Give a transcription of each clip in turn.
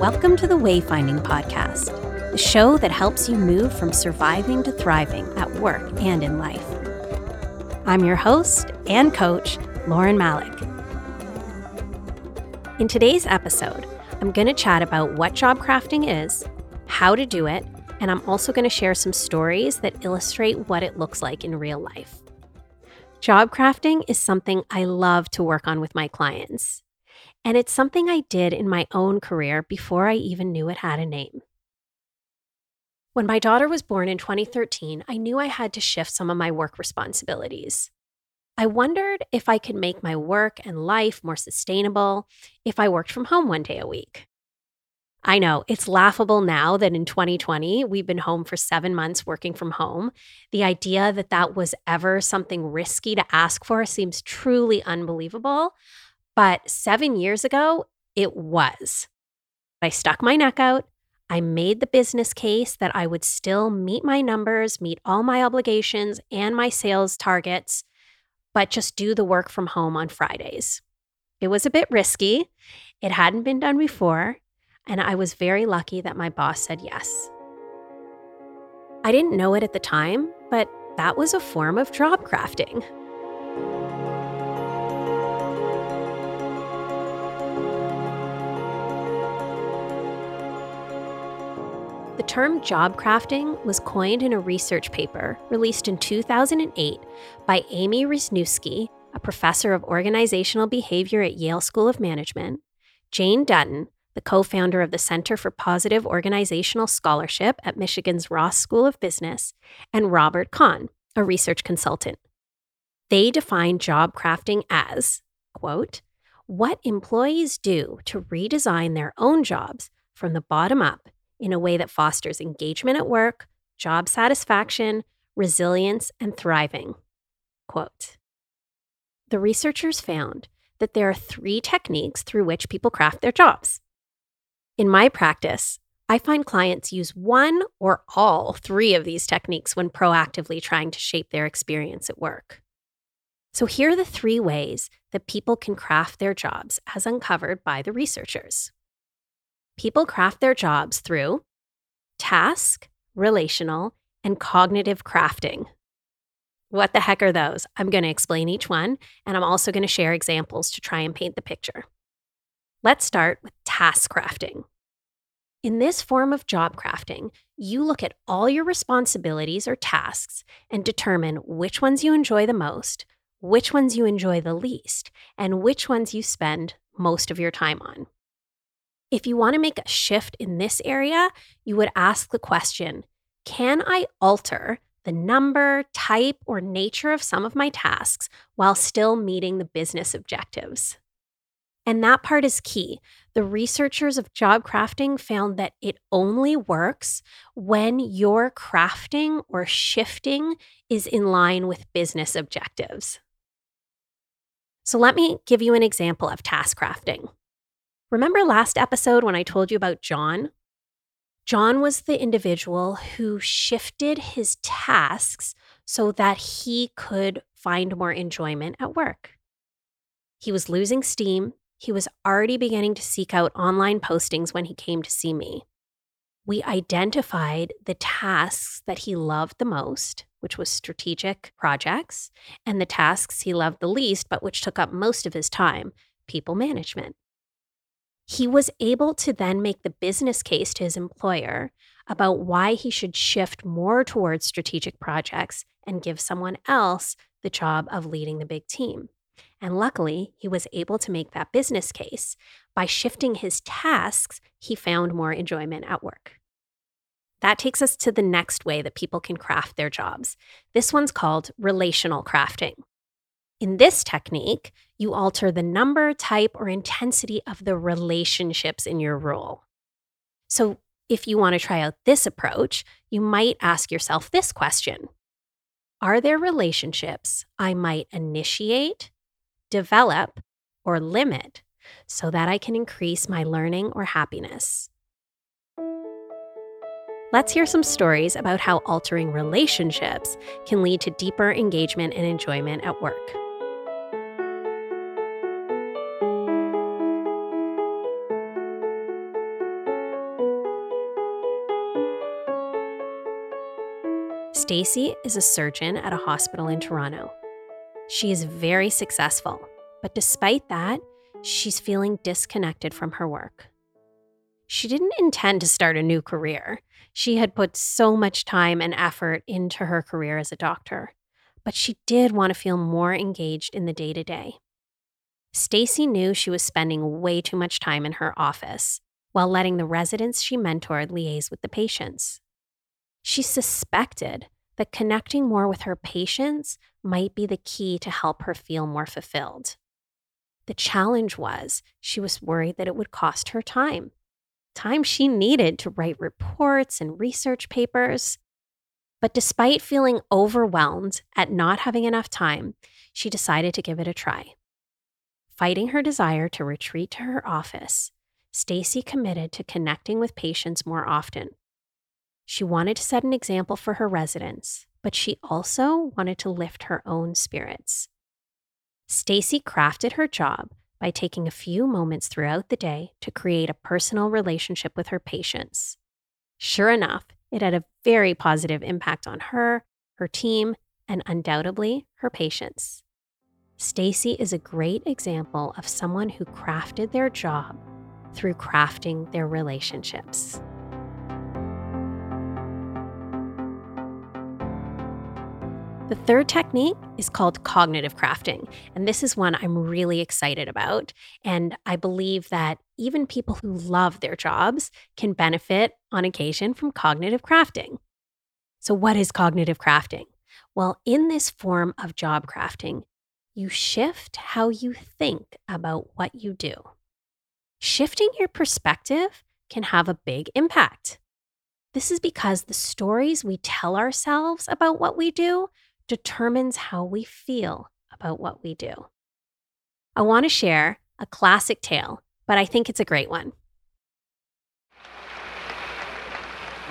Welcome to the Wayfinding Podcast, the show that helps you move from surviving to thriving at work and in life. I'm your host and coach, Lauren Malik. In today's episode, I'm going to chat about what job crafting is, how to do it, and I'm also going to share some stories that illustrate what it looks like in real life. Job crafting is something I love to work on with my clients. And it's something I did in my own career before I even knew it had a name. When my daughter was born in 2013, I knew I had to shift some of my work responsibilities. I wondered if I could make my work and life more sustainable if I worked from home one day a week. I know it's laughable now that in 2020, we've been home for seven months working from home. The idea that that was ever something risky to ask for seems truly unbelievable. But seven years ago, it was. I stuck my neck out. I made the business case that I would still meet my numbers, meet all my obligations and my sales targets, but just do the work from home on Fridays. It was a bit risky. It hadn't been done before. And I was very lucky that my boss said yes. I didn't know it at the time, but that was a form of job crafting. The term job crafting was coined in a research paper released in 2008 by Amy Wrzesniewski, a professor of organizational behavior at Yale School of Management, Jane Dutton, the co founder of the Center for Positive Organizational Scholarship at Michigan's Ross School of Business, and Robert Kahn, a research consultant. They define job crafting as, quote, what employees do to redesign their own jobs from the bottom up in a way that fosters engagement at work, job satisfaction, resilience, and thriving. Quote The researchers found that there are three techniques through which people craft their jobs. In my practice, I find clients use one or all three of these techniques when proactively trying to shape their experience at work. So, here are the three ways that people can craft their jobs as uncovered by the researchers. People craft their jobs through task, relational, and cognitive crafting. What the heck are those? I'm going to explain each one, and I'm also going to share examples to try and paint the picture. Let's start with task crafting. In this form of job crafting, you look at all your responsibilities or tasks and determine which ones you enjoy the most, which ones you enjoy the least, and which ones you spend most of your time on. If you want to make a shift in this area, you would ask the question Can I alter the number, type, or nature of some of my tasks while still meeting the business objectives? And that part is key. The researchers of job crafting found that it only works when your crafting or shifting is in line with business objectives. So, let me give you an example of task crafting. Remember last episode when I told you about John? John was the individual who shifted his tasks so that he could find more enjoyment at work. He was losing steam. He was already beginning to seek out online postings when he came to see me. We identified the tasks that he loved the most, which was strategic projects, and the tasks he loved the least, but which took up most of his time, people management he was able to then make the business case to his employer about why he should shift more towards strategic projects and give someone else the job of leading the big team. And luckily, he was able to make that business case. By shifting his tasks, he found more enjoyment at work. That takes us to the next way that people can craft their jobs. This one's called relational crafting. In this technique, you alter the number, type, or intensity of the relationships in your role. So, if you want to try out this approach, you might ask yourself this question Are there relationships I might initiate, develop, or limit so that I can increase my learning or happiness? let's hear some stories about how altering relationships can lead to deeper engagement and enjoyment at work. Stacy is a surgeon at a hospital in Toronto. She is very successful, but despite that, she's feeling disconnected from her work. She didn't intend to start a new career. She had put so much time and effort into her career as a doctor, but she did want to feel more engaged in the day to day. Stacy knew she was spending way too much time in her office while letting the residents she mentored liaise with the patients. She suspected that connecting more with her patients might be the key to help her feel more fulfilled. The challenge was she was worried that it would cost her time, time she needed to write reports and research papers. But despite feeling overwhelmed at not having enough time, she decided to give it a try. Fighting her desire to retreat to her office, Stacy committed to connecting with patients more often she wanted to set an example for her residents, but she also wanted to lift her own spirits. Stacy crafted her job by taking a few moments throughout the day to create a personal relationship with her patients. Sure enough, it had a very positive impact on her, her team, and undoubtedly her patients. Stacy is a great example of someone who crafted their job through crafting their relationships. The third technique is called cognitive crafting. And this is one I'm really excited about. And I believe that even people who love their jobs can benefit on occasion from cognitive crafting. So, what is cognitive crafting? Well, in this form of job crafting, you shift how you think about what you do. Shifting your perspective can have a big impact. This is because the stories we tell ourselves about what we do determines how we feel about what we do. I want to share a classic tale, but I think it's a great one.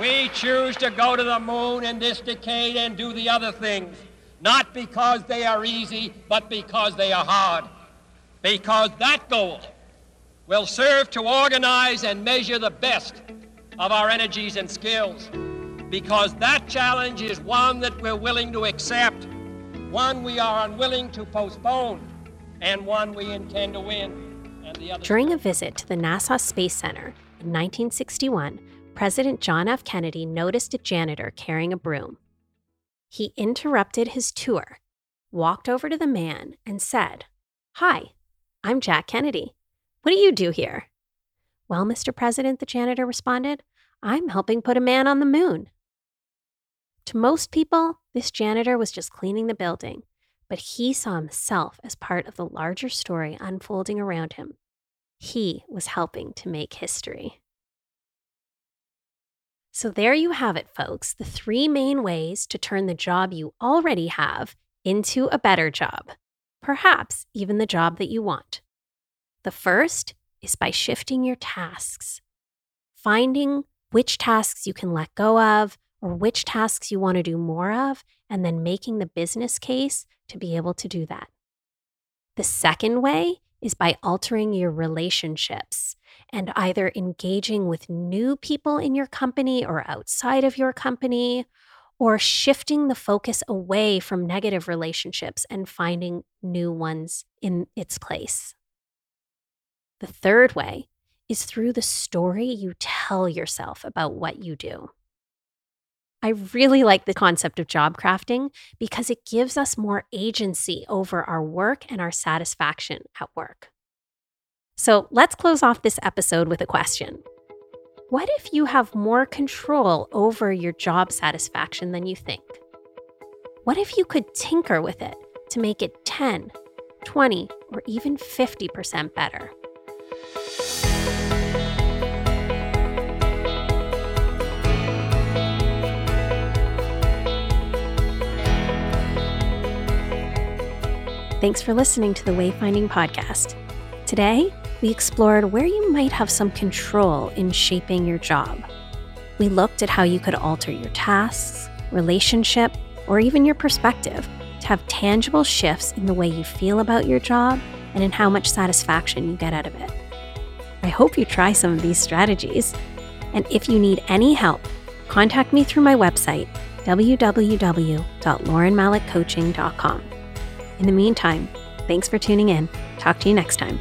We choose to go to the moon in this decade and do the other things, not because they are easy, but because they are hard. Because that goal will serve to organize and measure the best of our energies and skills because that challenge is one that we're willing to accept, one we are unwilling to postpone, and one we intend to win. During a visit to the NASA Space Center in 1961, President John F. Kennedy noticed a janitor carrying a broom. He interrupted his tour, walked over to the man, and said, Hi, I'm Jack Kennedy. What do you do here? Well, Mr. President, the janitor responded, I'm helping put a man on the moon. To most people, this janitor was just cleaning the building, but he saw himself as part of the larger story unfolding around him. He was helping to make history. So, there you have it, folks the three main ways to turn the job you already have into a better job, perhaps even the job that you want. The first is by shifting your tasks, finding which tasks you can let go of, or which tasks you want to do more of, and then making the business case to be able to do that. The second way is by altering your relationships and either engaging with new people in your company or outside of your company, or shifting the focus away from negative relationships and finding new ones in its place. The third way is through the story you tell yourself about what you do. I really like the concept of job crafting because it gives us more agency over our work and our satisfaction at work. So let's close off this episode with a question. What if you have more control over your job satisfaction than you think? What if you could tinker with it to make it 10, 20, or even 50% better? Thanks for listening to the Wayfinding Podcast. Today, we explored where you might have some control in shaping your job. We looked at how you could alter your tasks, relationship, or even your perspective to have tangible shifts in the way you feel about your job and in how much satisfaction you get out of it. I hope you try some of these strategies. And if you need any help, contact me through my website, www.laurenmalikcoaching.com. In the meantime, thanks for tuning in. Talk to you next time.